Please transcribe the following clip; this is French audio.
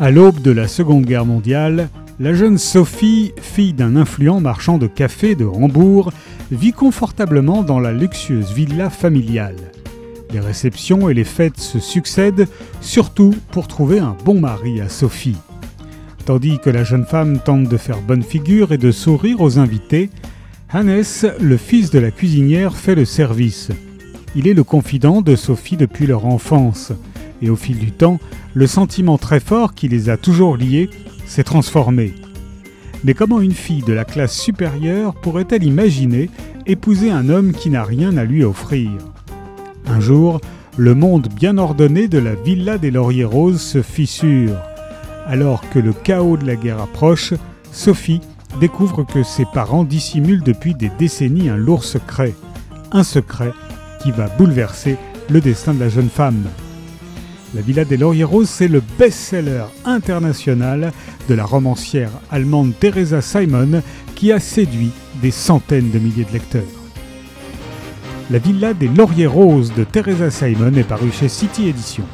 À l'aube de la Seconde Guerre mondiale, la jeune Sophie, fille d'un influent marchand de café de Hambourg, vit confortablement dans la luxueuse villa familiale. Les réceptions et les fêtes se succèdent, surtout pour trouver un bon mari à Sophie. Tandis que la jeune femme tente de faire bonne figure et de sourire aux invités, Hannes, le fils de la cuisinière, fait le service. Il est le confident de Sophie depuis leur enfance, et au fil du temps, le sentiment très fort qui les a toujours liés s'est transformé. Mais comment une fille de la classe supérieure pourrait-elle imaginer épouser un homme qui n'a rien à lui offrir? Un jour, le monde bien ordonné de la villa des Lauriers Roses se fissure. Alors que le chaos de la guerre approche, Sophie découvre que ses parents dissimulent depuis des décennies un lourd secret. Un secret qui va bouleverser le destin de la jeune femme. La Villa des Lauriers Roses, c'est le best-seller international de la romancière allemande Teresa Simon qui a séduit des centaines de milliers de lecteurs. La Villa des Lauriers Roses de Teresa Simon est parue chez City Edition.